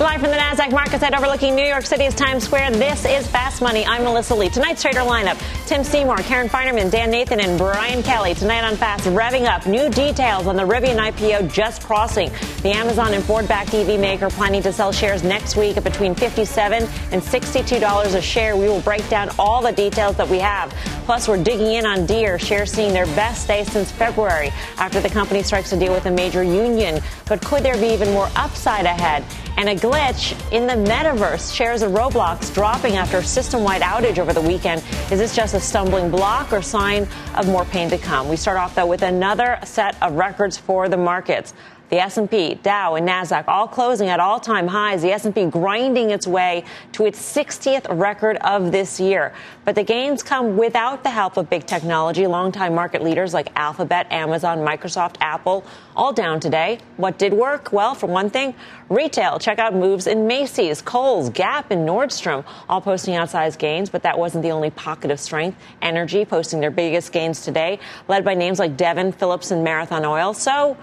Live from the NASDAQ market site overlooking New York City's Times Square, this is Fast Money. I'm Melissa Lee. Tonight's trader lineup Tim Seymour, Karen Finerman, Dan Nathan, and Brian Kelly. Tonight on Fast, revving up new details on the Rivian IPO just crossing. The Amazon and Ford backed EV maker planning to sell shares next week at between 57 and $62 a share. We will break down all the details that we have. Plus, we're digging in on Deere, shares seeing their best day since February after the company strikes a deal with a major union. But could there be even more upside ahead? And a glitch in the metaverse. Shares of Roblox dropping after a system wide outage over the weekend. Is this just a stumbling block or sign of more pain to come? We start off, though, with another set of records for the markets. The S&P, Dow, and Nasdaq all closing at all-time highs. The S&P grinding its way to its 60th record of this year. But the gains come without the help of big technology. Longtime market leaders like Alphabet, Amazon, Microsoft, Apple, all down today. What did work? Well, for one thing, retail. Check out moves in Macy's, Kohl's, Gap, and Nordstrom, all posting outsized gains. But that wasn't the only pocket of strength. Energy posting their biggest gains today, led by names like Devon, Phillips, and Marathon Oil. So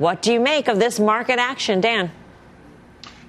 what do you make of this market action, Dan?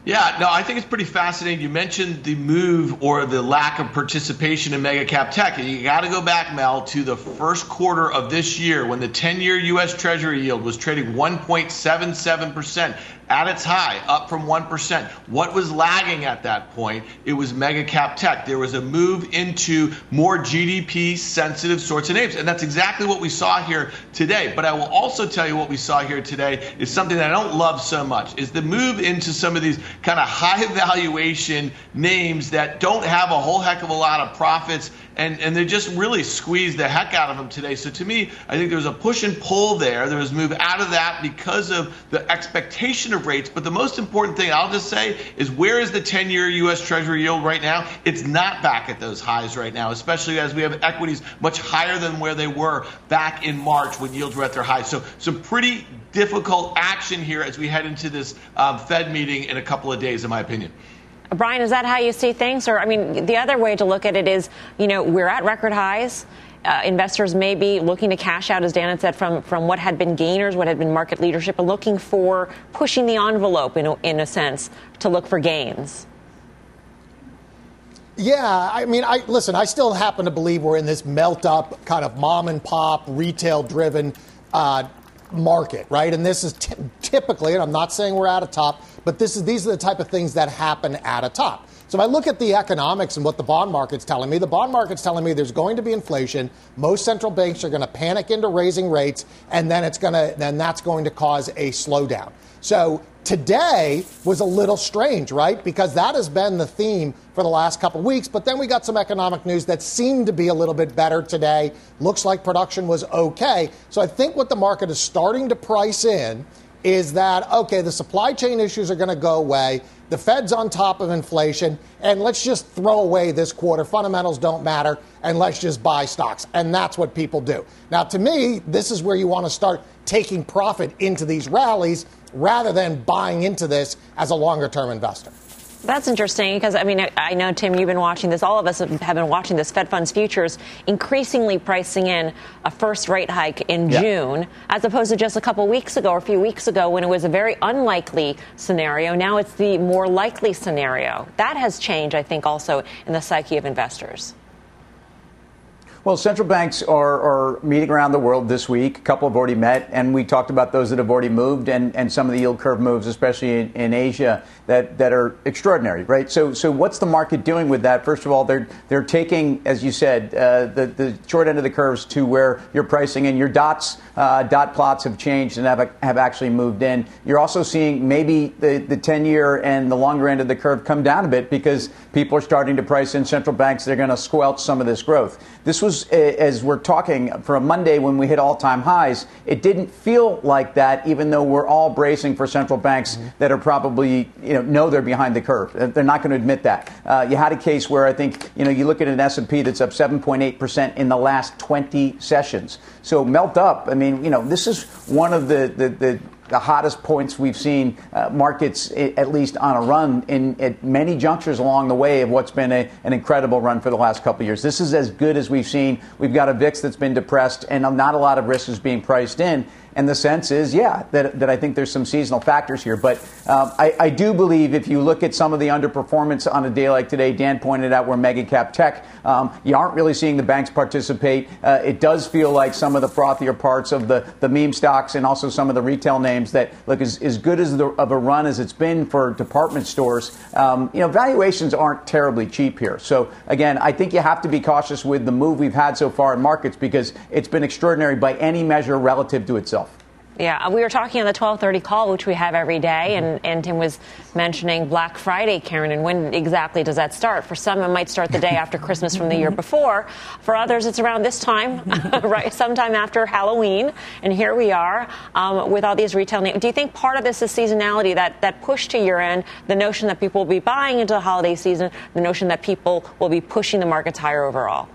Yeah, no, I think it's pretty fascinating. You mentioned the move or the lack of participation in mega cap tech. And you got to go back, Mel, to the first quarter of this year when the 10 year U.S. Treasury yield was trading 1.77% at its high, up from 1%. What was lagging at that point? It was mega cap tech. There was a move into more GDP sensitive sorts of names. And that's exactly what we saw here today. But I will also tell you what we saw here today is something that I don't love so much is the move into some of these kind of high valuation names that don't have a whole heck of a lot of profits and, and they just really squeezed the heck out of them today. So to me, I think there was a push and pull there. There was a move out of that because of the expectation of rates. But the most important thing I'll just say is where is the 10 year U.S. Treasury yield right now? It's not back at those highs right now, especially as we have equities much higher than where they were back in March when yields were at their highs. So some pretty difficult action here as we head into this um, Fed meeting in a couple of days, in my opinion. Brian, is that how you see things? Or, I mean, the other way to look at it is, you know, we're at record highs. Uh, investors may be looking to cash out, as Dan had said, from, from what had been gainers, what had been market leadership, and looking for pushing the envelope, in a, in a sense, to look for gains. Yeah, I mean, I listen. I still happen to believe we're in this melt up kind of mom and pop retail driven uh, market, right? And this is t- typically, and I'm not saying we're at a top, but this is these are the type of things that happen at a top. So if I look at the economics and what the bond market's telling me, the bond market's telling me there's going to be inflation. Most central banks are going to panic into raising rates, and then it's going to then that's going to cause a slowdown. So today was a little strange, right? Because that has been the theme for the last couple weeks. But then we got some economic news that seemed to be a little bit better today. Looks like production was okay. So I think what the market is starting to price in is that, okay, the supply chain issues are going to go away. The Fed's on top of inflation, and let's just throw away this quarter. Fundamentals don't matter, and let's just buy stocks. And that's what people do. Now, to me, this is where you want to start taking profit into these rallies rather than buying into this as a longer term investor. That's interesting because I mean I know Tim, you've been watching this. All of us have been watching this. Fed funds futures increasingly pricing in a first rate hike in yeah. June, as opposed to just a couple weeks ago or a few weeks ago when it was a very unlikely scenario. Now it's the more likely scenario. That has changed, I think, also in the psyche of investors. Well, central banks are, are, meeting around the world this week. A couple have already met, and we talked about those that have already moved and, and some of the yield curve moves, especially in, in Asia, that, that are extraordinary, right? So, so what's the market doing with that? First of all, they're, they're taking, as you said, uh, the, the short end of the curves to where you're pricing in. Your dots, uh, dot plots have changed and have, have actually moved in. You're also seeing maybe the, the 10 year and the longer end of the curve come down a bit because people are starting to price in central banks. They're going to squelch some of this growth. This was, as we're talking, for a Monday when we hit all time highs, it didn't feel like that, even though we're all bracing for central banks mm-hmm. that are probably, you know, know they're behind the curve. They're not going to admit that. Uh, you had a case where I think, you know, you look at an S&P that's up 7.8% in the last 20 sessions. So melt up. I mean, you know, this is one of the, the, the the hottest points we've seen uh, markets, at least on a run, in at many junctures along the way of what's been a, an incredible run for the last couple of years. This is as good as we've seen. We've got a VIX that's been depressed, and not a lot of risk is being priced in. And the sense is, yeah, that, that I think there's some seasonal factors here. But um, I, I, do believe if you look at some of the underperformance on a day like today, Dan pointed out where mega cap tech, um, you aren't really seeing the banks participate. Uh, it does feel like some of the frothier parts of the, the meme stocks and also some of the retail names that look as, as good as the, of a run as it's been for department stores. Um, you know, valuations aren't terribly cheap here. So again, I think you have to be cautious with the move we've had so far in markets because it's been extraordinary by any measure relative to itself. Yeah, we were talking on the 12:30 call, which we have every day, and, mm-hmm. and Tim was mentioning Black Friday, Karen, and when exactly does that start? For some, it might start the day after Christmas from the year mm-hmm. before. For others, it's around this time, mm-hmm. right, sometime after Halloween. And here we are um, with all these retail. Do you think part of this is seasonality, that that push to year end, the notion that people will be buying into the holiday season, the notion that people will be pushing the markets higher overall?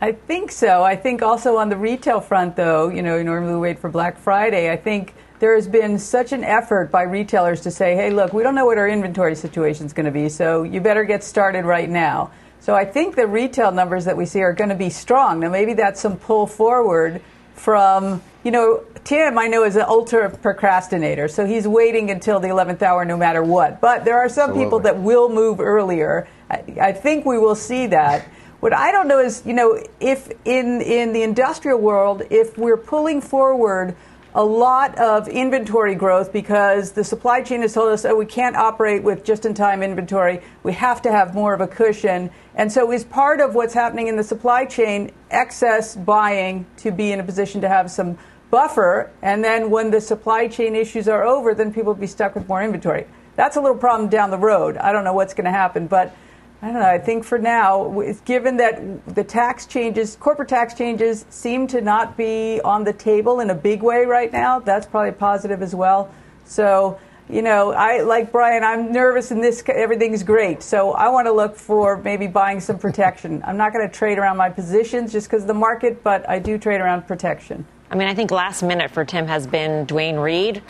I think so. I think also on the retail front, though, you know, you normally wait for Black Friday. I think there has been such an effort by retailers to say, hey, look, we don't know what our inventory situation is going to be, so you better get started right now. So I think the retail numbers that we see are going to be strong. Now, maybe that's some pull forward from, you know, Tim, I know, is an ultra procrastinator, so he's waiting until the 11th hour no matter what. But there are some Absolutely. people that will move earlier. I, I think we will see that. What I don't know is, you know, if in, in the industrial world, if we're pulling forward a lot of inventory growth because the supply chain has told us, oh, we can't operate with just in time inventory. We have to have more of a cushion. And so, is part of what's happening in the supply chain excess buying to be in a position to have some buffer? And then, when the supply chain issues are over, then people will be stuck with more inventory. That's a little problem down the road. I don't know what's going to happen. But I don't know. I think for now, given that the tax changes, corporate tax changes seem to not be on the table in a big way right now, that's probably positive as well. So, you know, I like Brian, I'm nervous and this everything's great. So I want to look for maybe buying some protection. I'm not going to trade around my positions just because of the market, but I do trade around protection. I mean, I think last minute for Tim has been Duane Reade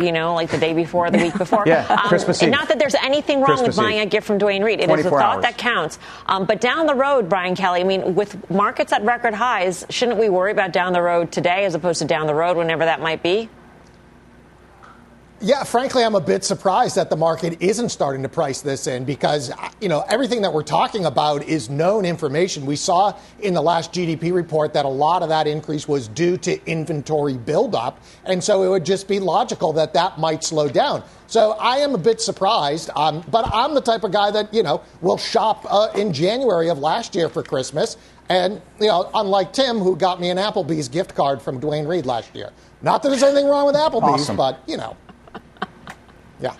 you know, like the day before, the week before. yeah, um, Christmas Eve. Not that there's anything wrong Christmas with buying Eve. a gift from Duane Reade. It is a thought hours. that counts. Um, but down the road, Brian Kelly, I mean, with markets at record highs, shouldn't we worry about down the road today as opposed to down the road whenever that might be? Yeah, frankly, I'm a bit surprised that the market isn't starting to price this in because, you know, everything that we're talking about is known information. We saw in the last GDP report that a lot of that increase was due to inventory buildup. And so it would just be logical that that might slow down. So I am a bit surprised. Um, but I'm the type of guy that, you know, will shop uh, in January of last year for Christmas. And, you know, unlike Tim, who got me an Applebee's gift card from Duane Reade last year. Not that there's anything wrong with Applebee's, awesome. but, you know. Yeah.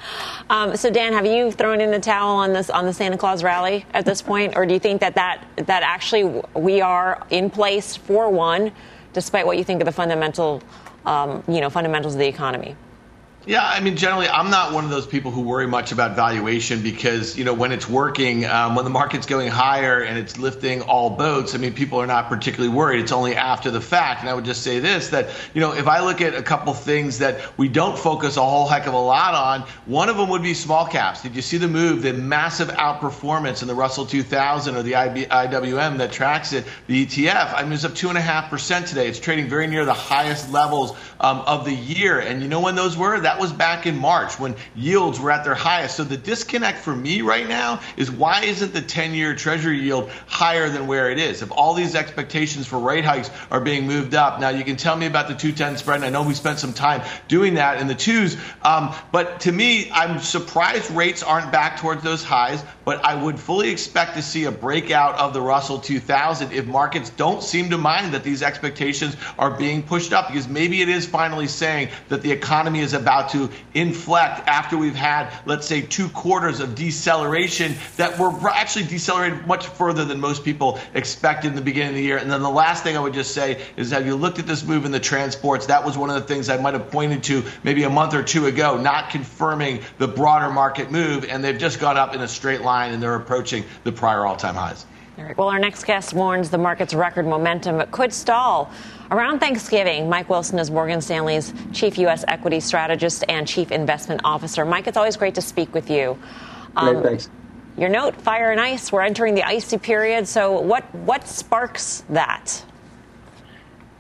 Um, so Dan, have you thrown in the towel on this on the Santa Claus rally at this point, or do you think that that that actually we are in place for one, despite what you think of the fundamental, um, you know, fundamentals of the economy? Yeah, I mean, generally, I'm not one of those people who worry much about valuation because, you know, when it's working, um, when the market's going higher and it's lifting all boats, I mean, people are not particularly worried. It's only after the fact. And I would just say this that, you know, if I look at a couple things that we don't focus a whole heck of a lot on, one of them would be small caps. Did you see the move, the massive outperformance in the Russell 2000 or the IB, IWM that tracks it, the ETF? I mean, it's up 2.5% today. It's trading very near the highest levels um, of the year. And you know when those were? That was back in March when yields were at their highest. So the disconnect for me right now is why isn't the 10 year Treasury yield higher than where it is? If all these expectations for rate hikes are being moved up, now you can tell me about the 210 spread, and I know we spent some time doing that in the twos. Um, but to me, I'm surprised rates aren't back towards those highs, but I would fully expect to see a breakout of the Russell 2000 if markets don't seem to mind that these expectations are being pushed up because maybe it is finally saying that the economy is about to inflect after we've had, let's say, two quarters of deceleration that were actually decelerated much further than most people expected in the beginning of the year. And then the last thing I would just say is have you looked at this move in the transports? That was one of the things I might have pointed to maybe a month or two ago, not confirming the broader market move. And they've just gone up in a straight line and they're approaching the prior all time highs. Well, our next guest warns the market's record momentum could stall. Around Thanksgiving, Mike Wilson is Morgan Stanley's chief U.S. equity strategist and chief investment officer. Mike, it's always great to speak with you. Um, great, thanks. Your note, fire and ice. We're entering the icy period. So, what what sparks that?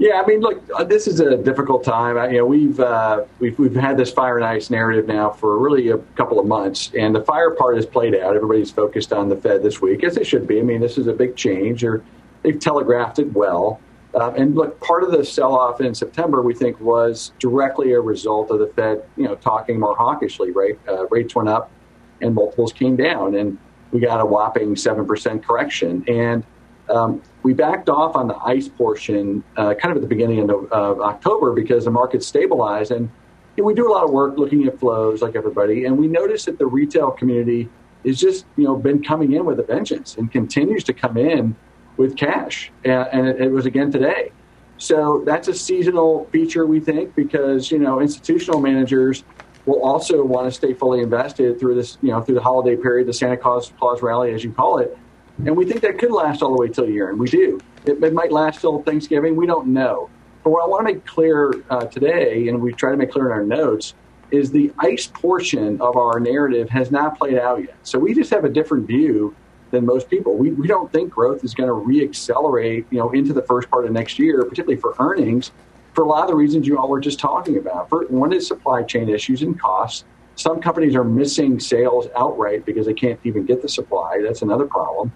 Yeah, I mean, look, uh, this is a difficult time. I, you know, we've uh, we've we've had this fire and ice narrative now for really a couple of months, and the fire part has played out. Everybody's focused on the Fed this week, as it should be. I mean, this is a big change, or they've telegraphed it well. Uh, and look, part of the sell-off in September, we think, was directly a result of the Fed, you know, talking more hawkishly. Right, uh, rates went up, and multiples came down, and we got a whopping seven percent correction, and um, we backed off on the ICE portion uh, kind of at the beginning of uh, October because the market stabilized. And you know, we do a lot of work looking at flows like everybody. And we noticed that the retail community is just, you know, been coming in with a vengeance and continues to come in with cash. And, and it, it was again today. So that's a seasonal feature, we think, because, you know, institutional managers will also want to stay fully invested through this, you know, through the holiday period, the Santa Claus, Claus rally, as you call it and we think that could last all the way till year, and we do. It, it might last till Thanksgiving. We don't know. But what I want to make clear uh, today, and we try to make clear in our notes, is the ICE portion of our narrative has not played out yet. So we just have a different view than most people. We, we don't think growth is going to reaccelerate, you know, into the first part of next year, particularly for earnings, for a lot of the reasons you all were just talking about. For, one is supply chain issues and costs. Some companies are missing sales outright because they can't even get the supply. That's another problem.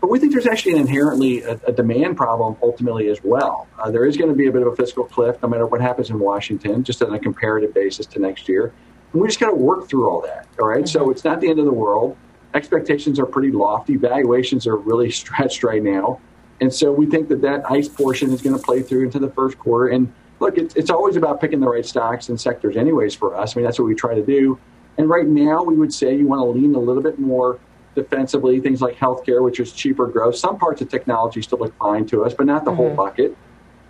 But we think there's actually an inherently a, a demand problem ultimately as well. Uh, there is going to be a bit of a fiscal cliff no matter what happens in Washington, just on a comparative basis to next year. And we just got to work through all that. All right? mm-hmm. So it's not the end of the world. Expectations are pretty lofty. Valuations are really stretched right now. And so we think that that ICE portion is going to play through into the first quarter. And look, it's, it's always about picking the right stocks and sectors, anyways, for us. I mean, that's what we try to do. And right now, we would say you want to lean a little bit more defensively, things like healthcare, which is cheaper growth. Some parts of technology still look fine to us, but not the mm-hmm. whole bucket.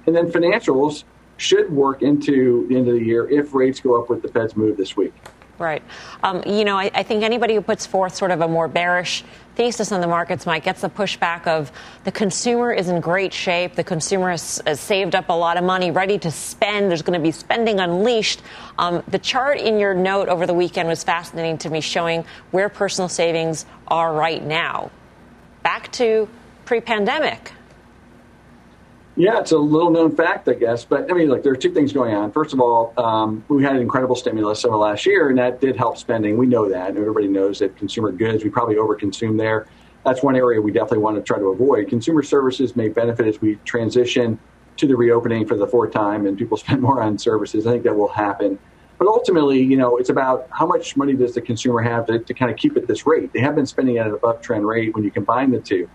And then financials should work into the end of the year if rates go up with the Fed's move this week. Right. Um, you know, I, I, think anybody who puts forth sort of a more bearish thesis on the markets, Mike, gets the pushback of the consumer is in great shape. The consumer has, has saved up a lot of money, ready to spend. There's going to be spending unleashed. Um, the chart in your note over the weekend was fascinating to me, showing where personal savings are right now. Back to pre pandemic. Yeah, it's a little known fact, I guess. But I mean, look, there are two things going on. First of all, um, we had an incredible stimulus over last year, and that did help spending. We know that. And everybody knows that consumer goods, we probably overconsume there. That's one area we definitely want to try to avoid. Consumer services may benefit as we transition to the reopening for the fourth time and people spend more on services. I think that will happen. But ultimately, you know, it's about how much money does the consumer have to, to kind of keep at this rate. They have been spending at an above trend rate when you combine the two.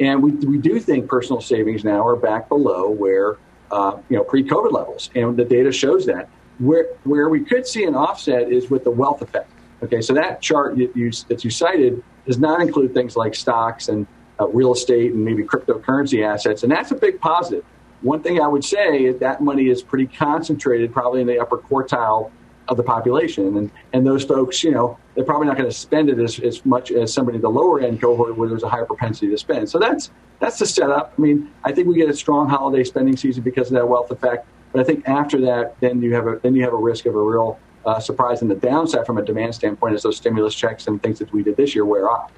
And we, we do think personal savings now are back below where, uh, you know, pre-COVID levels. And the data shows that. Where, where we could see an offset is with the wealth effect. Okay, so that chart that you, that you cited does not include things like stocks and uh, real estate and maybe cryptocurrency assets. And that's a big positive. One thing I would say is that money is pretty concentrated, probably in the upper quartile of the population. And, and those folks, you know, they're probably not going to spend it as, as much as somebody the lower end cohort where there's a higher propensity to spend. So that's that's the setup. I mean, I think we get a strong holiday spending season because of that wealth effect. But I think after that, then you have a then you have a risk of a real uh, surprise in the downside from a demand standpoint as those stimulus checks and things that we did this year wear off.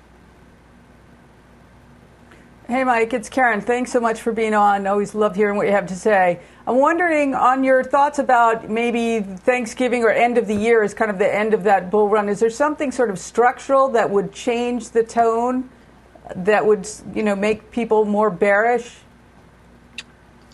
Hey, Mike, it's Karen. Thanks so much for being on. Always love hearing what you have to say. I'm wondering on your thoughts about maybe Thanksgiving or end of the year is kind of the end of that bull run. Is there something sort of structural that would change the tone that would, you know, make people more bearish?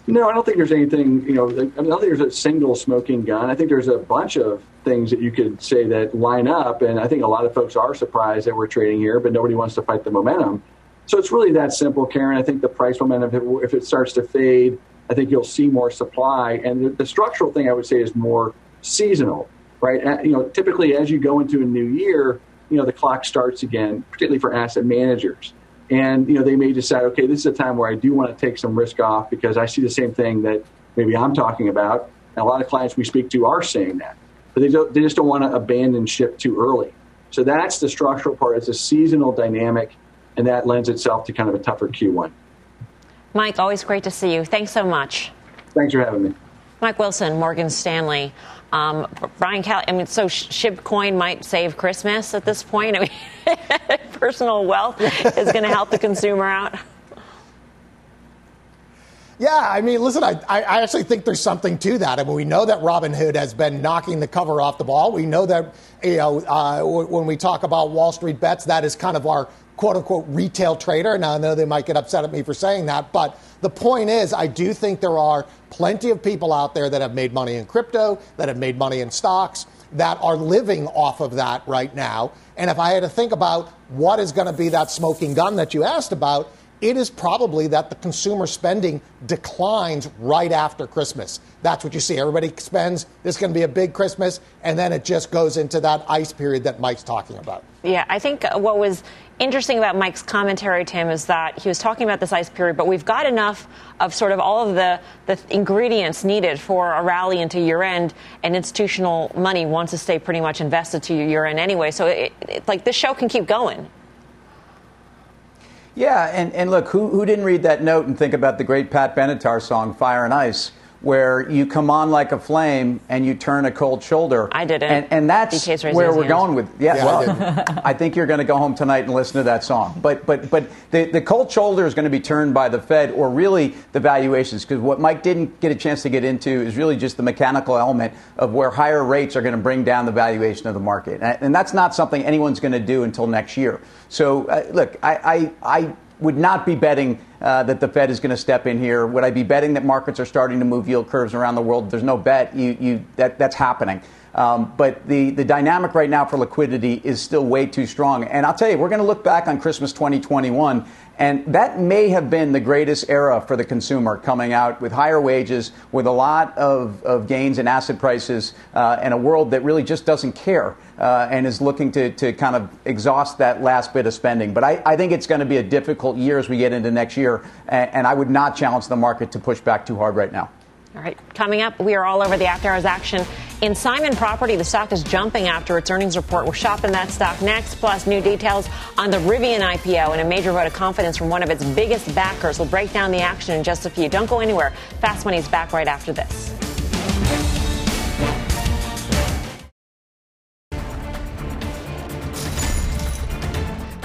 No, I don't think there's anything, you know, I, mean, I don't think there's a single smoking gun. I think there's a bunch of things that you could say that line up. And I think a lot of folks are surprised that we're trading here, but nobody wants to fight the momentum. So it's really that simple, Karen. I think the price momentum, if it, starts to fade, I think you'll see more supply. And the, the, structural thing I would say is more seasonal, right? You know, typically as you go into a new year, you know, the clock starts again, particularly for asset managers. And, you know, they may decide, okay, this is a time where I do want to take some risk off because I see the same thing that maybe I'm talking about. And a lot of clients we speak to are saying that. But they, don't, they just don't want to abandon ship too early. So that's the structural part. It's a seasonal dynamic and that lends itself to kind of a tougher Q1. Mike, always great to see you. Thanks so much. Thanks for having me. Mike Wilson, Morgan Stanley. Um, Brian Kelly, I mean, so Shibcoin might save Christmas at this point. I mean, personal wealth is going to help the consumer out. Yeah, I mean, listen, I, I actually think there's something to that. I mean, we know that Robinhood has been knocking the cover off the ball. We know that, you know, uh, when we talk about Wall Street bets, that is kind of our quote unquote retail trader. Now, I know they might get upset at me for saying that, but the point is, I do think there are plenty of people out there that have made money in crypto, that have made money in stocks, that are living off of that right now. And if I had to think about what is going to be that smoking gun that you asked about, it is probably that the consumer spending declines right after Christmas. That's what you see. Everybody spends, this is going to be a big Christmas, and then it just goes into that ice period that Mike's talking about. Yeah, I think what was interesting about Mike's commentary, Tim, is that he was talking about this ice period, but we've got enough of sort of all of the, the ingredients needed for a rally into year end, and institutional money wants to stay pretty much invested to year end anyway. So, it, it, like, this show can keep going. Yeah, and, and look, who, who didn't read that note and think about the great Pat Benatar song, Fire and Ice? Where you come on like a flame and you turn a cold shoulder. I didn't. And, and that's where we're hand. going with. Yeah, yeah well, I, I, think you're going to go home tonight and listen to that song. But but but the, the cold shoulder is going to be turned by the Fed or really the valuations because what Mike didn't get a chance to get into is really just the mechanical element of where higher rates are going to bring down the valuation of the market, and, and that's not something anyone's going to do until next year. So uh, look, I, I I would not be betting uh, that the Fed is going to step in here. Would I be betting that markets are starting to move yield curves around the world? There's no bet. You, you, that, that's happening. Um, but the, the dynamic right now for liquidity is still way too strong. And I'll tell you, we're going to look back on Christmas 2021 and that may have been the greatest era for the consumer coming out with higher wages, with a lot of, of gains in asset prices, uh, and a world that really just doesn't care uh, and is looking to, to kind of exhaust that last bit of spending. But I, I think it's going to be a difficult year as we get into next year, and, and I would not challenge the market to push back too hard right now. All right, coming up, we are all over the after hours action. In Simon Property, the stock is jumping after its earnings report. We're shopping that stock next, plus new details on the Rivian IPO and a major vote of confidence from one of its biggest backers. We'll break down the action in just a few. Don't go anywhere. Fast Money's back right after this.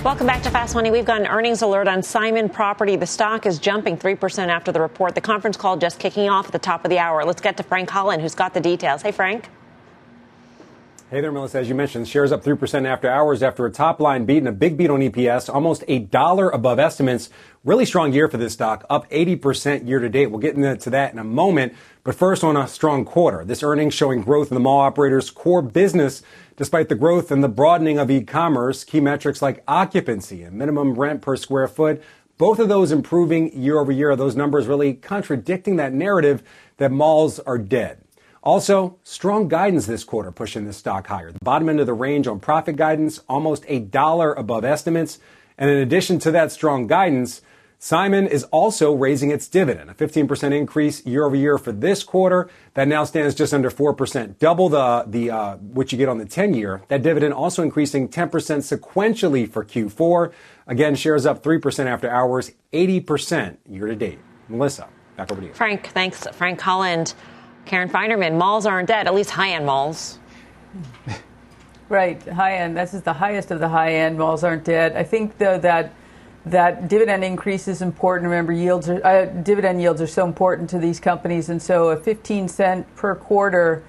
Welcome back to Fast Money. We've got an earnings alert on Simon Property. The stock is jumping 3% after the report. The conference call just kicking off at the top of the hour. Let's get to Frank Holland, who's got the details. Hey, Frank. Hey there, Melissa. As you mentioned, shares up 3% after hours after a top line beat and a big beat on EPS, almost a dollar above estimates. Really strong year for this stock, up 80% year to date. We'll get into that in a moment. But first, on a strong quarter. This earnings showing growth in the mall operators' core business Despite the growth and the broadening of e-commerce, key metrics like occupancy and minimum rent per square foot, both of those improving year over year. Those numbers really contradicting that narrative that malls are dead. Also, strong guidance this quarter pushing the stock higher. The bottom end of the range on profit guidance, almost a dollar above estimates. And in addition to that strong guidance, Simon is also raising its dividend, a 15% increase year over year for this quarter. That now stands just under 4%, double the, the, uh, what you get on the 10 year. That dividend also increasing 10% sequentially for Q4. Again, shares up 3% after hours, 80% year to date. Melissa, back over to you. Frank, thanks. Frank Holland, Karen Finerman, Malls aren't dead, at least high end malls. Right, high end. This is the highest of the high end. Malls aren't dead. I think, though, that that dividend increase is important. Remember, yields are, uh, dividend yields are so important to these companies, and so a 15 cent per quarter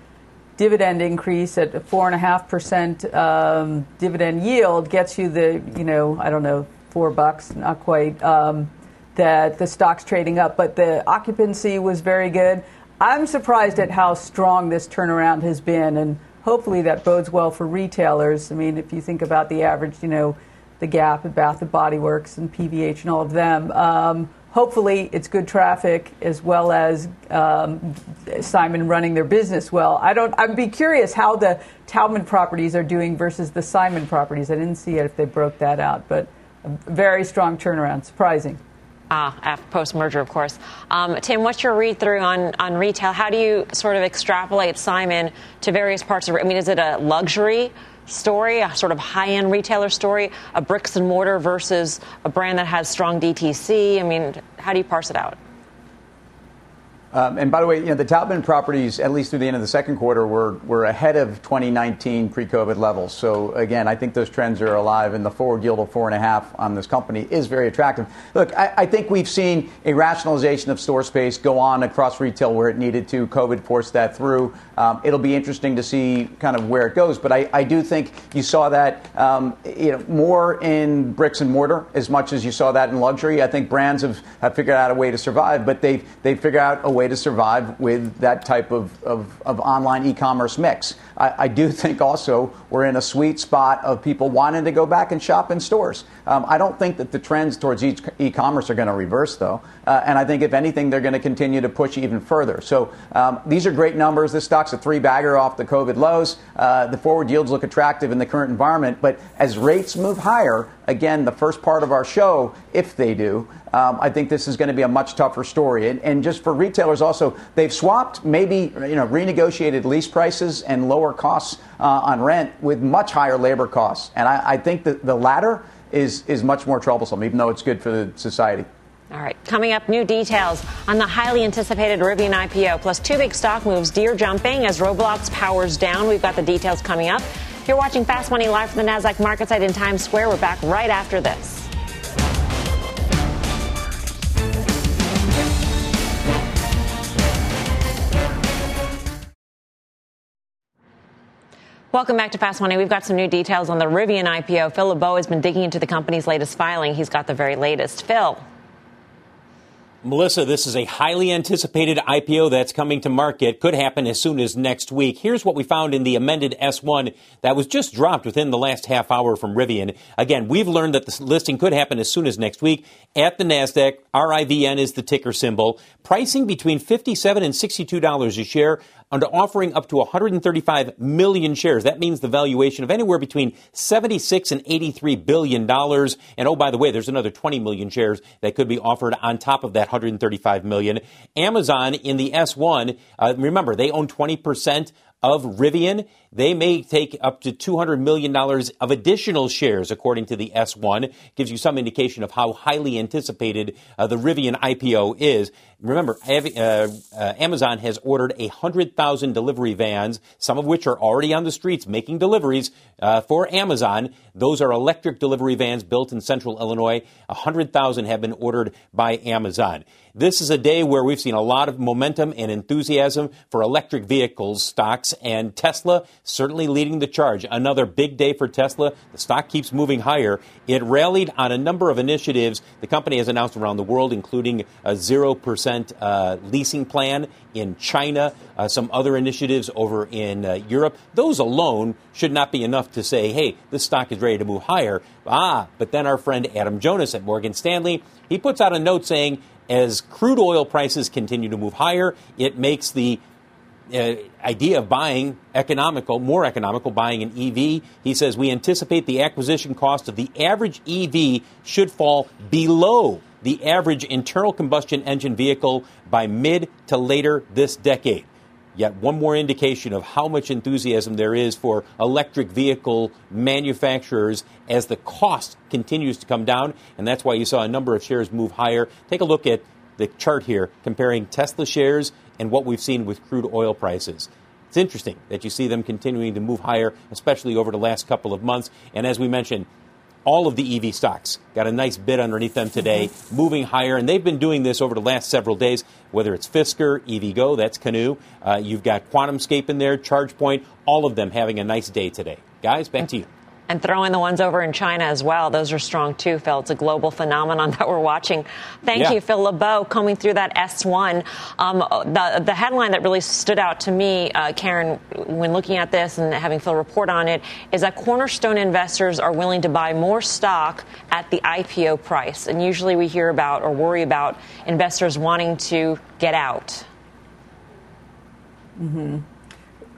dividend increase at a four and a half percent um, dividend yield gets you the you know I don't know four bucks, not quite. Um, that the stock's trading up, but the occupancy was very good. I'm surprised at how strong this turnaround has been, and hopefully that bodes well for retailers. I mean, if you think about the average, you know the Gap and Bath and Body Works and PVH and all of them. Um, hopefully, it's good traffic as well as um, Simon running their business well. I don't. I'd be curious how the Taubman properties are doing versus the Simon properties. I didn't see it if they broke that out, but a very strong turnaround. Surprising. Ah, post merger, of course. Um, Tim, what's your read through on, on retail? How do you sort of extrapolate Simon to various parts of? I mean, is it a luxury story, a sort of high end retailer story, a bricks and mortar versus a brand that has strong DTC? I mean, how do you parse it out? Um, and by the way, you know, the Taubman properties, at least through the end of the second quarter, were, were ahead of 2019 pre-COVID levels. So again, I think those trends are alive, and the forward yield of four and a half on this company is very attractive. Look, I, I think we've seen a rationalization of store space go on across retail where it needed to. COVID forced that through. Um, it'll be interesting to see kind of where it goes, but I, I do think you saw that um, you know more in bricks and mortar as much as you saw that in luxury. I think brands have, have figured out a way to survive, but they've they've figured out a way to survive with that type of, of, of online e commerce mix. I, I, do think also we're in a sweet spot of people wanting to go back and shop in stores. Um, I don't think that the trends towards e commerce are going to reverse, though. Uh, and I think, if anything, they're going to continue to push even further. So um, these are great numbers. This stock's a three bagger off the COVID lows. Uh, the forward yields look attractive in the current environment. But as rates move higher, again, the first part of our show, if they do, um, I think this is going to be a much tougher story. And, and, just for retailers, also, they've swapped maybe you know renegotiated lease prices and lower costs uh, on rent with much higher labor costs. And I, I think that the latter is is much more troublesome, even though it's good for the society. All right, coming up, new details on the highly anticipated Rivian IPO, plus two big stock moves, Deere jumping as Roblox powers down. We've got the details coming up. You're watching Fast Money live from the NASDAQ market site in Times Square. We're back right after this. Welcome back to Fast Money. We've got some new details on the Rivian IPO. Phil LeBeau has been digging into the company's latest filing. He's got the very latest. Phil. Melissa, this is a highly anticipated IPO that's coming to market. Could happen as soon as next week. Here's what we found in the amended S1 that was just dropped within the last half hour from Rivian. Again, we've learned that the listing could happen as soon as next week at the NASDAQ. RIVN is the ticker symbol. Pricing between 57 and $62 a share under offering up to 135 million shares. That means the valuation of anywhere between 76 and 83 billion dollars. And oh, by the way, there's another 20 million shares that could be offered on top of that 135 million. Amazon in the S1, uh, remember they own 20 percent of Rivian. They may take up to $200 million of additional shares, according to the S1. Gives you some indication of how highly anticipated uh, the Rivian IPO is. Remember, uh, uh, Amazon has ordered 100,000 delivery vans, some of which are already on the streets making deliveries uh, for Amazon. Those are electric delivery vans built in central Illinois. 100,000 have been ordered by Amazon. This is a day where we've seen a lot of momentum and enthusiasm for electric vehicles stocks, and Tesla certainly leading the charge. Another big day for Tesla. The stock keeps moving higher. It rallied on a number of initiatives the company has announced around the world, including a 0% uh, leasing plan in China, uh, some other initiatives over in uh, Europe. Those alone should not be enough to say, hey, this stock is ready to move higher. Ah, but then our friend Adam Jonas at Morgan Stanley, he puts out a note saying, as crude oil prices continue to move higher, it makes the uh, idea of buying economical, more economical, buying an EV. He says we anticipate the acquisition cost of the average EV should fall below the average internal combustion engine vehicle by mid to later this decade. Yet one more indication of how much enthusiasm there is for electric vehicle manufacturers as the cost continues to come down, and that's why you saw a number of shares move higher. Take a look at the chart here comparing Tesla shares and what we've seen with crude oil prices. It's interesting that you see them continuing to move higher, especially over the last couple of months. And as we mentioned, all of the EV stocks got a nice bid underneath them today, mm-hmm. moving higher, and they've been doing this over the last several days. Whether it's Fisker, EVgo, that's Canoo, uh, you've got QuantumScape in there, ChargePoint, all of them having a nice day today. Guys, back to you and throw in the ones over in China as well. Those are strong too, Phil. It's a global phenomenon that we're watching. Thank yeah. you, Phil LeBeau, coming through that S1. Um, the, the headline that really stood out to me, uh, Karen, when looking at this and having Phil report on it, is that cornerstone investors are willing to buy more stock at the IPO price. And usually we hear about or worry about investors wanting to get out. Mm-hmm.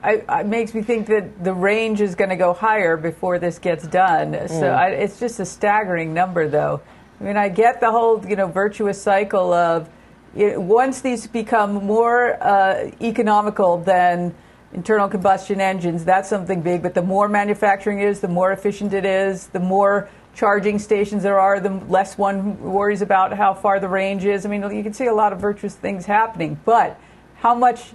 I, it makes me think that the range is going to go higher before this gets done. Mm. So I, it's just a staggering number, though. I mean, I get the whole you know virtuous cycle of know, once these become more uh, economical than internal combustion engines, that's something big. But the more manufacturing is, the more efficient it is, the more charging stations there are, the less one worries about how far the range is. I mean, you can see a lot of virtuous things happening, but how much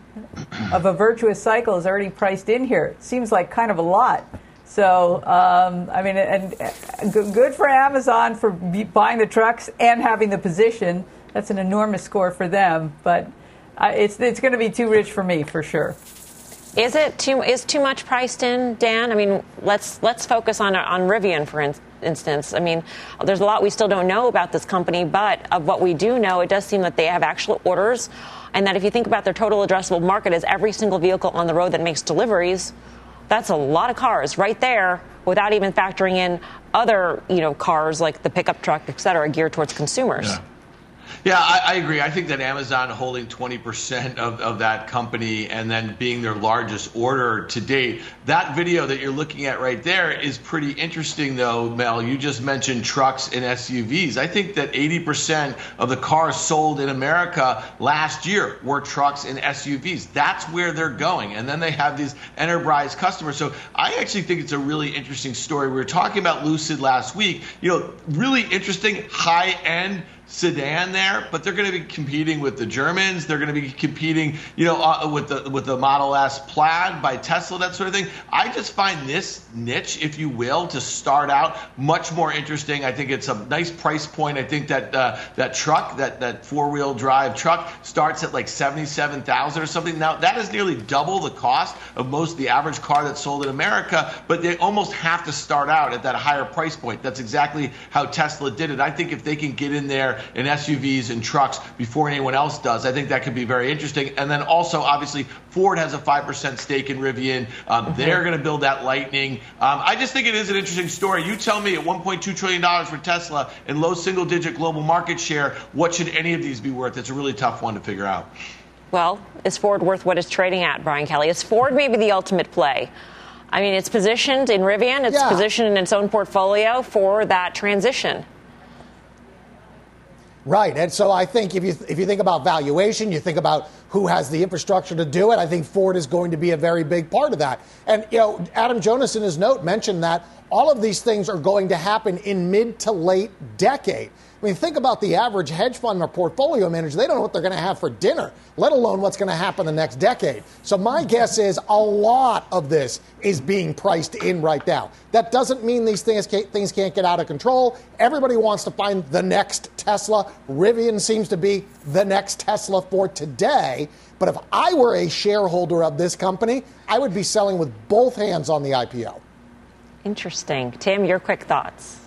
of a virtuous cycle is already priced in here? It seems like kind of a lot. So, um, I mean, and, and good for Amazon for buying the trucks and having the position. That's an enormous score for them, but uh, it's it's going to be too rich for me for sure. Is it too is too much priced in, Dan? I mean, let's let's focus on on Rivian for in, instance. I mean, there's a lot we still don't know about this company, but of what we do know, it does seem that they have actual orders, and that if you think about their total addressable market as every single vehicle on the road that makes deliveries, that's a lot of cars right there without even factoring in other, you know, cars like the pickup truck, et cetera, geared towards consumers. Yeah. Yeah, I, I, agree. I think that Amazon holding 20% of, of that company and then being their largest order to date, that video that you're looking at right there is pretty interesting, though, Mel. You just mentioned trucks and SUVs. I think that 80% of the cars sold in America last year were trucks and SUVs. That's where they're going. And then they have these enterprise customers. So I actually think it's a really interesting story. We were talking about Lucid last week. You know, really interesting high end sedan there, but they're going to be competing with the Germans. They're going to be competing, you know, uh, with the with the Model S Plaid by Tesla, that sort of thing. I just find this niche, if you will, to start out much more interesting. I think it's a nice price point. I think that uh, that truck, that that four wheel drive truck, starts at like seventy seven thousand or something. Now that is nearly double the cost of most the average car that's sold in America, but they almost have to start out at that higher price point. That's exactly how Tesla did it. I think if they can get in there in SUVs and trucks before anyone else does. I think that could be very interesting. And then also, obviously, Ford has a 5% stake in Rivian. Um, mm-hmm. They're going to build that Lightning. Um, I just think it is an interesting story. You tell me at $1.2 trillion for Tesla and low single digit global market share, what should any of these be worth? It's a really tough one to figure out. Well, is Ford worth what it's trading at, Brian Kelly? Is Ford maybe the ultimate play? I mean, it's positioned in Rivian, it's yeah. positioned in its own portfolio for that transition. Right, and so I think if you if you think about valuation, you think about who has the infrastructure to do it. I think Ford is going to be a very big part of that. And you know, Adam Jonas in his note mentioned that all of these things are going to happen in mid to late decade. I mean, think about the average hedge fund or portfolio manager. They don't know what they're going to have for dinner, let alone what's going to happen the next decade. So, my guess is a lot of this is being priced in right now. That doesn't mean these things can't, things can't get out of control. Everybody wants to find the next Tesla. Rivian seems to be the next Tesla for today. But if I were a shareholder of this company, I would be selling with both hands on the IPO. Interesting. Tim, your quick thoughts.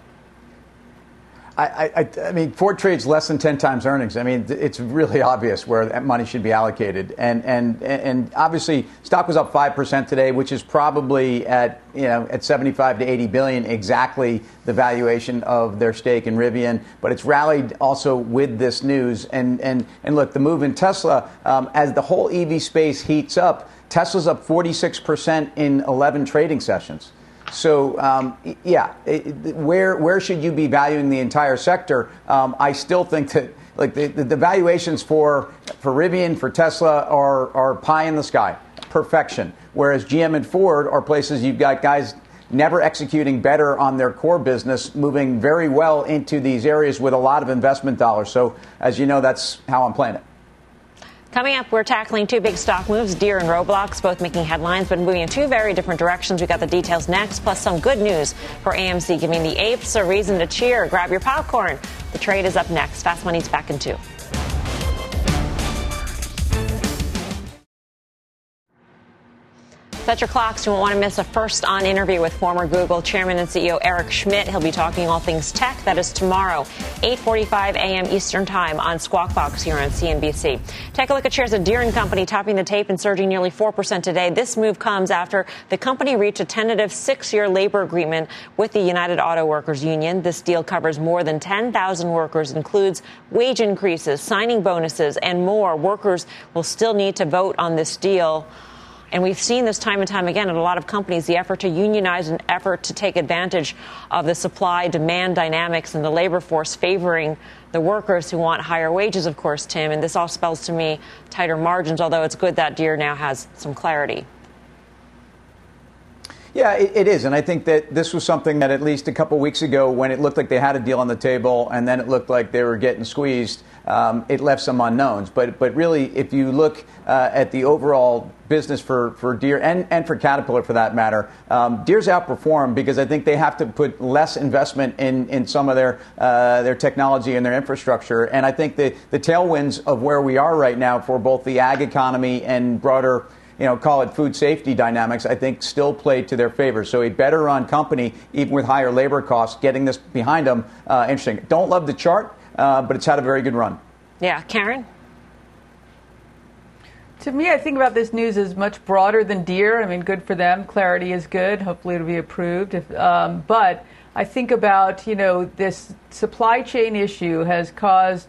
I, I, I, mean, Ford trades less than 10 times earnings. I mean, it's really obvious where that money should be allocated. And, and, and obviously, stock was up 5% today, which is probably at, you know, at 75 to 80 billion, exactly the valuation of their stake in Rivian. But it's rallied also with this news. And, and, and look, the move in Tesla, um, as the whole EV space heats up, Tesla's up 46% in 11 trading sessions. So um, yeah, where where should you be valuing the entire sector? Um, I still think that like the, the, the, valuations for for Rivian for Tesla are are pie in the sky, perfection. Whereas GM and Ford are places you've got guys never executing better on their core business, moving very well into these areas with a lot of investment dollars. So as you know, that's how I'm playing it. Coming up, we're tackling two big stock moves, Deere and Roblox, both making headlines, but moving in two very different directions. We got the details next, plus some good news for AMC, giving the apes a reason to cheer. Grab your popcorn. The trade is up next. Fast Money's back in two. Set your clocks. You won't want to miss a first on interview with former Google chairman and CEO Eric Schmidt. He'll be talking all things tech. That is tomorrow, 8:45 a.m. Eastern Time on Squawk Box here on CNBC. Take a look at shares of Deere & Company topping the tape and surging nearly 4% today. This move comes after the company reached a tentative six-year labor agreement with the United Auto Workers Union. This deal covers more than 10,000 workers, includes wage increases, signing bonuses, and more. Workers will still need to vote on this deal. And we've seen this time and time again in a lot of companies the effort to unionize, an effort to take advantage of the supply demand dynamics and the labor force favoring the workers who want higher wages, of course, Tim. And this all spells to me tighter margins, although it's good that Deere now has some clarity. Yeah, it, it is. And I think that this was something that at least a couple weeks ago, when it looked like they had a deal on the table and then it looked like they were getting squeezed, um, it left some unknowns. But but really, if you look uh, at the overall business for, for Deere and, and for Caterpillar for that matter, um, Deere's outperformed because I think they have to put less investment in, in some of their uh, their technology and their infrastructure. And I think the, the tailwinds of where we are right now for both the ag economy and broader you know, call it food safety dynamics, I think still play to their favor. So a better run company, even with higher labor costs, getting this behind them, uh, interesting. Don't love the chart, uh, but it's had a very good run. Yeah, Karen? To me, I think about this news as much broader than Deere. I mean, good for them. Clarity is good. Hopefully, it'll be approved. If, um, but I think about you know this supply chain issue has caused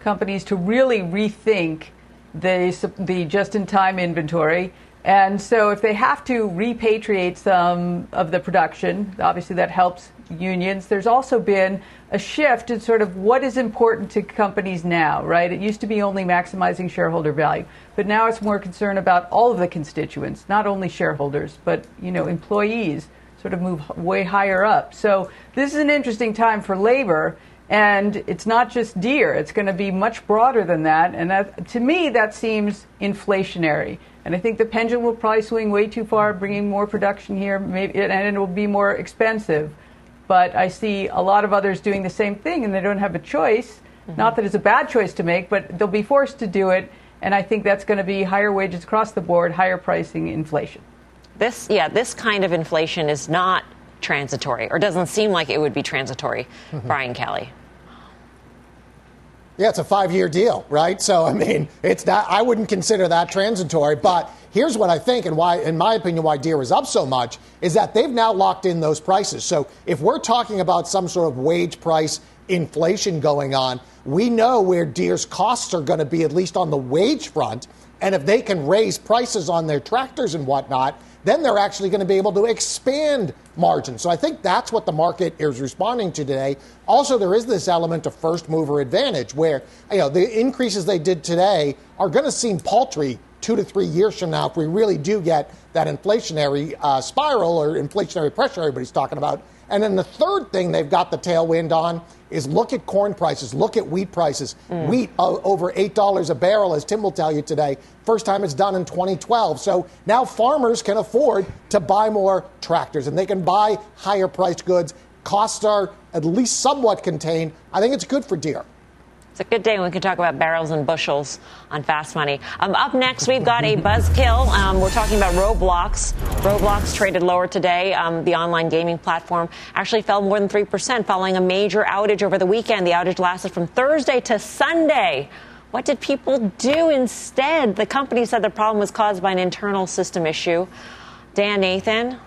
companies to really rethink the the just-in-time inventory. And so, if they have to repatriate some of the production, obviously that helps unions. There's also been a shift in sort of what is important to companies now, right? It used to be only maximizing shareholder value, but now it's more concerned about all of the constituents, not only shareholders, but you know employees sort of move way higher up. So this is an interesting time for labor. And it's not just Deere, it's going to be much broader than that. And that, to me, that seems inflationary. And I think the pendulum will probably swing way too far, bringing more production here, maybe, and it will be more expensive but I see a lot of others doing the same thing and they don't have a choice. Mm-hmm. Not that it's a bad choice to make, but they'll be forced to do it. And I think that's going to be higher wages across the board, higher pricing, inflation. This, yeah, this kind of inflation is not transitory, or doesn't seem like it would be transitory. Mm-hmm. Brian Kelly. Yeah, it's a five-year deal, right? So I mean, it's not. I wouldn't consider that transitory, but Here's what I think, and why, in my opinion, why Deere is up so much is that they've now locked in those prices. So if we're talking about some sort of wage price inflation going on, we know where Deere's costs are going to be, at least on the wage front. And if they can raise prices on their tractors and whatnot, then they're actually going to be able to expand margins. So I think that's what the market is responding to today. Also, there is this element of first mover advantage where you know the increases they did today are going to seem paltry two to three years from now, if we really do get that inflationary uh, spiral or inflationary pressure everybody's talking about. And then the third thing they've got the tailwind on is look at corn prices, look at wheat prices. Mm. Wheat uh, over $8 a barrel, as Tim will tell you today. First time it's done in 2012. So now farmers can afford to buy more tractors and they can buy higher priced goods. Costs are at least somewhat contained. I think it's good for Deere. It's a good day when we can talk about barrels and bushels on fast money. Um, up next, we've got a buzzkill. Um, we're talking about Roblox. Roblox traded lower today. Um, the online gaming platform actually fell more than 3% following a major outage over the weekend. The outage lasted from Thursday to Sunday. What did people do instead? The company said the problem was caused by an internal system issue. Dan Nathan,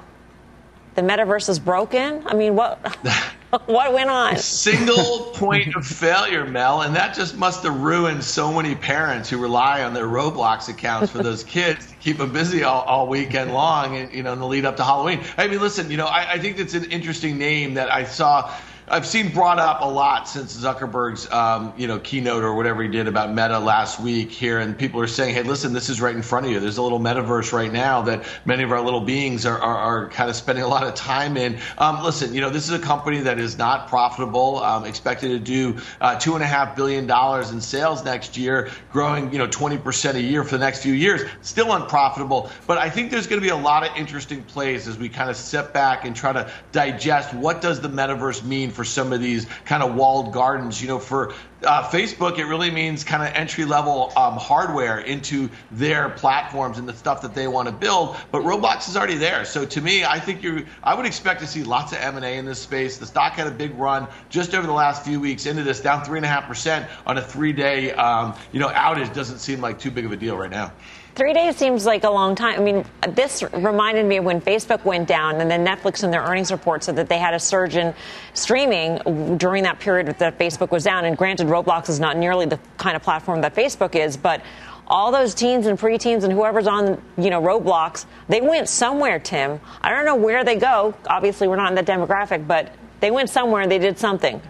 the metaverse is broken? I mean, what what went on? Single point of failure, Mel, and that just must have ruined so many parents who rely on their Roblox accounts for those kids to keep them busy all, all weekend long, and you know, in the lead up to Halloween. I mean, listen, you know, I, I think it's an interesting name that I saw I've seen brought up a lot since Zuckerberg's um, you know keynote or whatever he did about Meta last week here, and people are saying, "Hey, listen, this is right in front of you. There's a little metaverse right now that many of our little beings are, are, are kind of spending a lot of time in." Um, listen, you know, this is a company that is not profitable, um, expected to do uh, two and a half billion dollars in sales next year, growing you know 20 percent a year for the next few years. Still unprofitable, but I think there's going to be a lot of interesting plays as we kind of step back and try to digest what does the metaverse mean for some of these kind of walled gardens. You know, for uh, Facebook, it really means kind of entry level um, hardware into their platforms and the stuff that they want to build. But Roblox is already there. So to me, I think you I would expect to see lots of M and A in this space. The stock had a big run just over the last few weeks into this, down three and a half percent on a three day um, you know outage. Doesn't seem like too big of a deal right now. Three days seems like a long time. I mean, this reminded me of when Facebook went down, and then Netflix in their earnings report said that they had a surge in streaming during that period that Facebook was down. And granted, Roblox is not nearly the kind of platform that Facebook is, but all those teens and preteens and whoever's on, you know, Roblox, they went somewhere, Tim. I don't know where they go. Obviously, we're not in that demographic, but they went somewhere and they did something.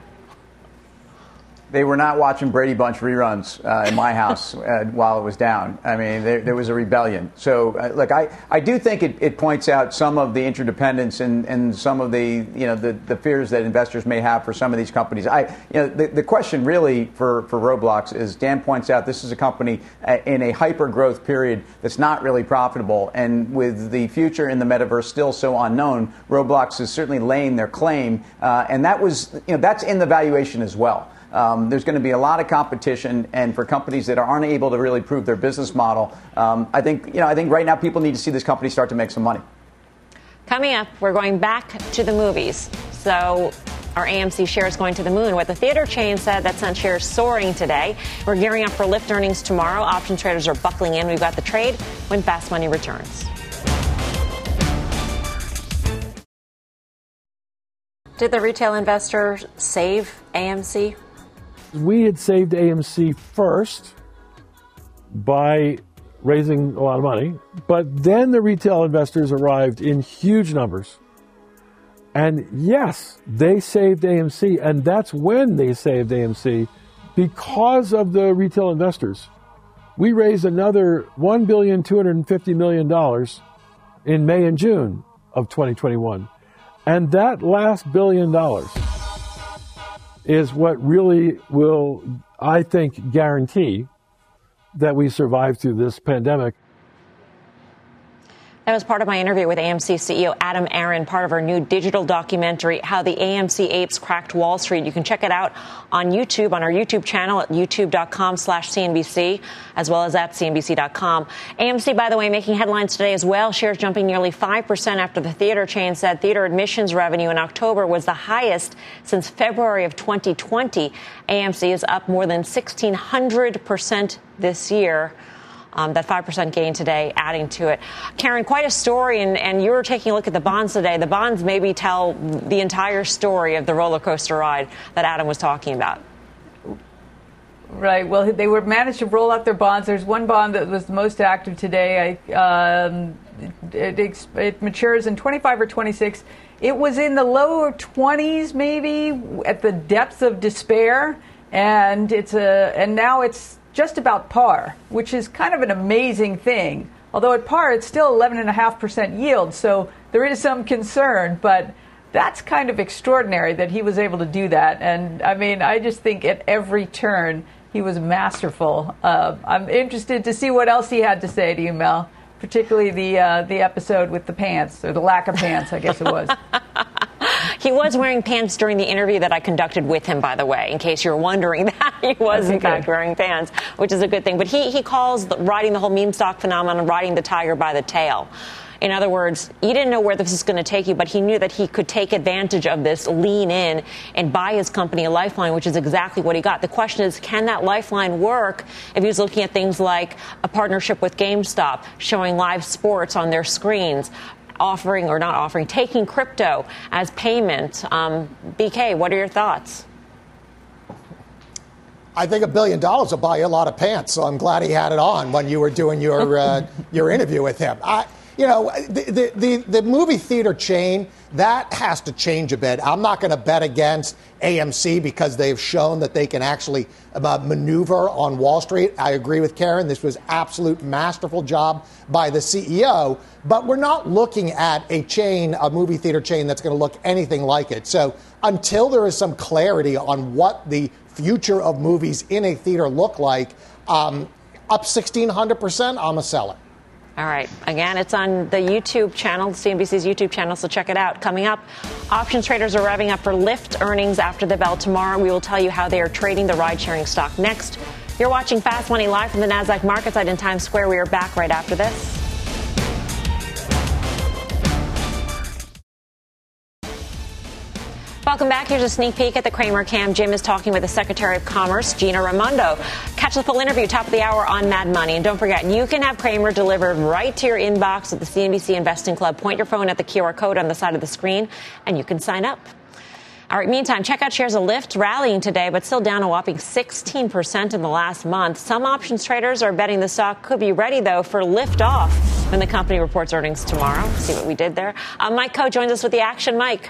They were not watching Brady Bunch reruns uh, in my house uh, while it was down. I mean, there, there was a rebellion. So, uh, look, I, I do think it, it points out some of the interdependence and, and some of the you know the, the fears that investors may have for some of these companies. I you know the, the question really for, for Roblox is Dan points out this is a company uh, in a hyper growth period that's not really profitable, and with the future in the metaverse still so unknown, Roblox is certainly laying their claim, uh, and that was you know that's in the valuation as well. Um, there's going to be a lot of competition, and for companies that aren't able to really prove their business model, um, I think you know I think right now people need to see this company start to make some money. Coming up, we're going back to the movies. So our AMC shares going to the moon. What the theater chain said that sent shares soaring today. We're gearing up for Lyft earnings tomorrow. Option traders are buckling in. We've got the trade when fast money returns. Did the retail investor save AMC? We had saved AMC first by raising a lot of money, but then the retail investors arrived in huge numbers. And yes, they saved AMC, and that's when they saved AMC because of the retail investors. We raised another $1,250 million in May and June of 2021. And that last billion dollars is what really will, I think, guarantee that we survive through this pandemic. That was part of my interview with AMC CEO Adam Aron, part of our new digital documentary, How the AMC Apes Cracked Wall Street. You can check it out on YouTube, on our YouTube channel at youtube.com slash CNBC, as well as at CNBC.com. AMC, by the way, making headlines today as well. Shares jumping nearly 5% after the theater chain said theater admissions revenue in October was the highest since February of 2020. AMC is up more than 1,600% this year. Um, that 5% gain today adding to it. Karen, quite a story, and, and you were taking a look at the bonds today. The bonds maybe tell the entire story of the roller coaster ride that Adam was talking about. Right. Well, they were managed to roll out their bonds. There's one bond that was most active today. I, um, it, it, it matures in 25 or 26. It was in the lower 20s, maybe at the depths of despair, and it's a and now it's just about par, which is kind of an amazing thing. Although at par, it's still 11.5% yield, so there is some concern, but that's kind of extraordinary that he was able to do that. And I mean, I just think at every turn, he was masterful. Uh, I'm interested to see what else he had to say to you, Mel, particularly the, uh, the episode with the pants, or the lack of pants, I guess it was. He was wearing pants during the interview that I conducted with him, by the way, in case you're wondering that. He was, in fact, wearing pants, which is a good thing. But he, he calls the, riding the whole meme stock phenomenon riding the tiger by the tail. In other words, he didn't know where this was going to take you, but he knew that he could take advantage of this, lean in, and buy his company a lifeline, which is exactly what he got. The question is, can that lifeline work if he's looking at things like a partnership with GameStop, showing live sports on their screens, offering or not offering, taking crypto as payment. Um, BK, what are your thoughts? I think a billion dollars will buy you a lot of pants. So I'm glad he had it on when you were doing your uh, your interview with him. I, you know, the, the, the, movie theater chain, that has to change a bit. I'm not going to bet against AMC because they've shown that they can actually uh, maneuver on Wall Street. I agree with Karen. This was absolute masterful job by the CEO, but we're not looking at a chain, a movie theater chain that's going to look anything like it. So until there is some clarity on what the future of movies in a theater look like, um, up 1,600%, I'm a seller. All right. Again, it's on the YouTube channel, CNBC's YouTube channel, so check it out. Coming up, options traders are revving up for Lyft earnings after the bell tomorrow. We will tell you how they are trading the ride sharing stock next. You're watching Fast Money live from the NASDAQ market site in Times Square. We are back right after this. Welcome back. Here's a sneak peek at the Cramer Cam. Jim is talking with the Secretary of Commerce, Gina Raimondo. Catch the full interview top of the hour on Mad Money. And don't forget, you can have Cramer delivered right to your inbox at the CNBC Investing Club. Point your phone at the QR code on the side of the screen, and you can sign up. All right, meantime, check out shares of Lyft rallying today, but still down a whopping 16% in the last month. Some options traders are betting the stock could be ready, though, for lift off when the company reports earnings tomorrow. See what we did there? Uh, Mike Khouw joins us with the action. Mike.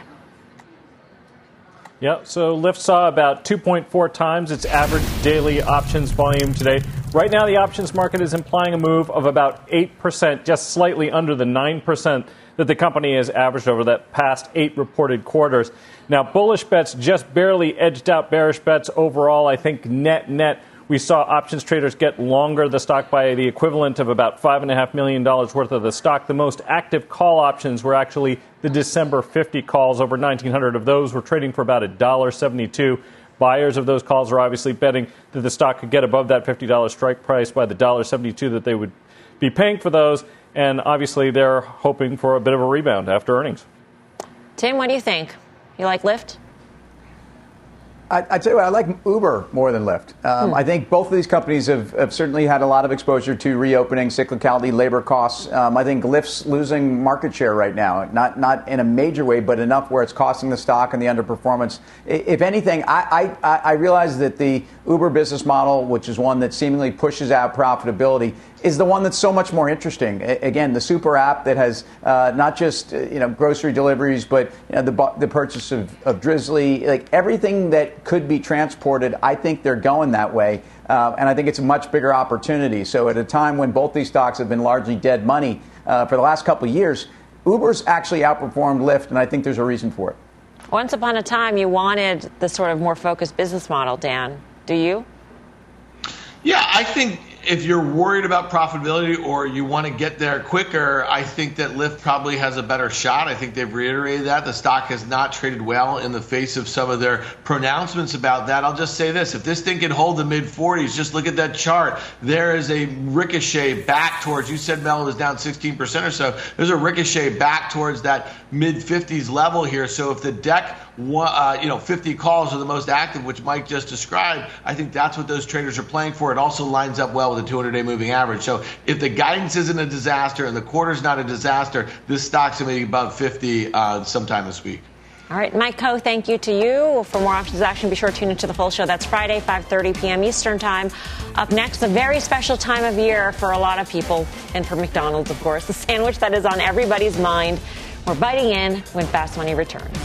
Yep. So Lyft saw about 2.4 times its average daily options volume today. Right now, the options market is implying a move of about 8%, just slightly under the 9% that the company has averaged over that past eight reported quarters. Now, bullish bets just barely edged out bearish bets overall. I think net net we saw options traders get longer the stock by the equivalent of about $5.5 million worth of the stock. The most active call options were actually the December 50 calls. Over 1,900 of those were trading for about $1.72. Buyers of those calls are obviously betting that the stock could get above that $50 strike price by the $1.72 that they would be paying for those. And obviously, they're hoping for a bit of a rebound after earnings. Tim, what do you think? You like Lyft? I, would tell you what, I like Uber more than Lyft. Um, hmm. I think both of these companies have, have, certainly had a lot of exposure to reopening, cyclicality, labor costs. Um, I think Lyft's losing market share right now, not not in a major way, but enough where it's costing the stock and the underperformance. If anything, I, I, I realize that the Uber business model, which is one that seemingly pushes out profitability, is the one that's so much more interesting. Again, the super app that has uh, not just uh, you know grocery deliveries, but you know, the the purchase of, of Drizly, like everything that could be transported. I think they're going that way, uh, and I think it's a much bigger opportunity. So at a time when both these stocks have been largely dead money uh, for the last couple of years, Uber's actually outperformed Lyft, and I think there's a reason for it. Once upon a time, you wanted the sort of more focused business model, Dan. Do you? Yeah, I think if you're worried about profitability or you want to get there quicker, I think that Lyft probably has a better shot. I think they've reiterated that. The stock has not traded well in the face of some of their pronouncements about that. I'll just say this if this thing can hold the mid 40s, just look at that chart. There is a ricochet back towards, you said Mel was down 16% or so. There's a ricochet back towards that mid 50s level here. So if the deck uh, you know, 50 calls are the most active, which Mike just described. I think that's what those traders are playing for. It also lines up well with the 200-day moving average. So if the guidance isn't a disaster and the quarter's not a disaster, this stock's going to be above 50 uh, sometime this week. All right, Mike Khouw, thank you to you. For more options action, be sure to tune into the full show. That's Friday, 5.30 p.m. Eastern Time. Up next, a very special time of year for a lot of people, and for McDonald's, of course, the sandwich that is on everybody's mind. We're biting in when Fast Money returns.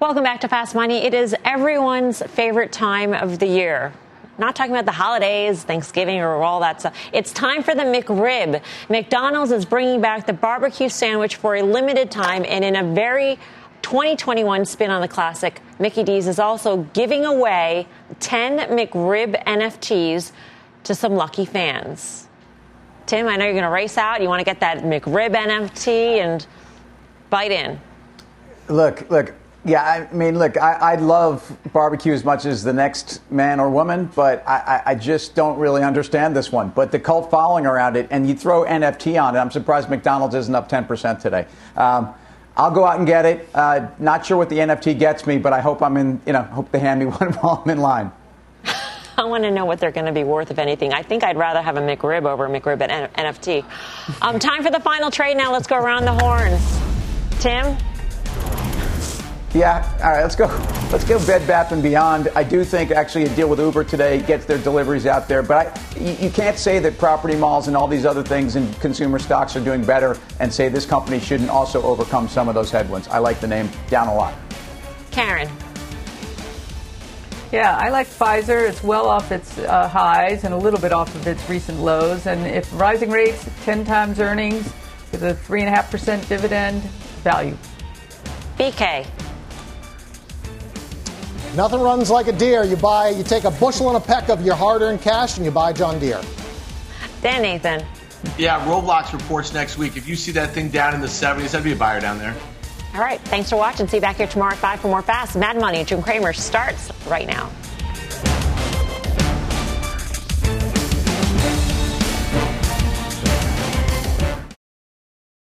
Welcome back to Fast Money. It is everyone's favorite time of the year. Not talking about the holidays, Thanksgiving, or all that stuff. It's time for the McRib. McDonald's is bringing back the barbecue sandwich for a limited time, and in a very 2021 spin on the classic, Mickey D's is also giving away 10 McRib NFTs to some lucky fans. Tim, I know you're going to race out. You want to get that McRib NFT and bite in. Look, look, yeah, I mean, look, I, I, love barbecue as much as the next man or woman, but I, I, just don't really understand this one. But the cult following around it, and you throw NFT on it, I'm surprised McDonald's isn't up 10% today. Um, I'll go out and get it. Uh, not sure what the NFT gets me, but I hope I'm in, you know, hope they hand me one while I'm in line. I want to know what they're going to be worth, if anything. I think I'd rather have a McRib over a McRib at NFT. Um, time for the final trade now. Let's go around the horns. Tim? Yeah, all right, let's go. Let's go Bed Bath and Beyond. I do think actually a deal with Uber today gets their deliveries out there, but I, you, you can't say that property malls and all these other things and consumer stocks are doing better and say this company shouldn't also overcome some of those headwinds. I like the name down a lot. Karen. Yeah, I like Pfizer. It's well off its uh, highs and a little bit off of its recent lows. And if rising rates, 10 times earnings, with a 3.5% dividend, value. BK. Nothing runs like a Deere. You buy, you take a bushel and a peck of your hard-earned cash, and you buy John Deere. Dan Nathan. Yeah, Roblox reports next week. If you see that thing down in the 70s, I'd be a buyer down there. All right. Thanks for watching. See you back here tomorrow at 5 for more Fast. Mad Money. Jim Cramer starts right now.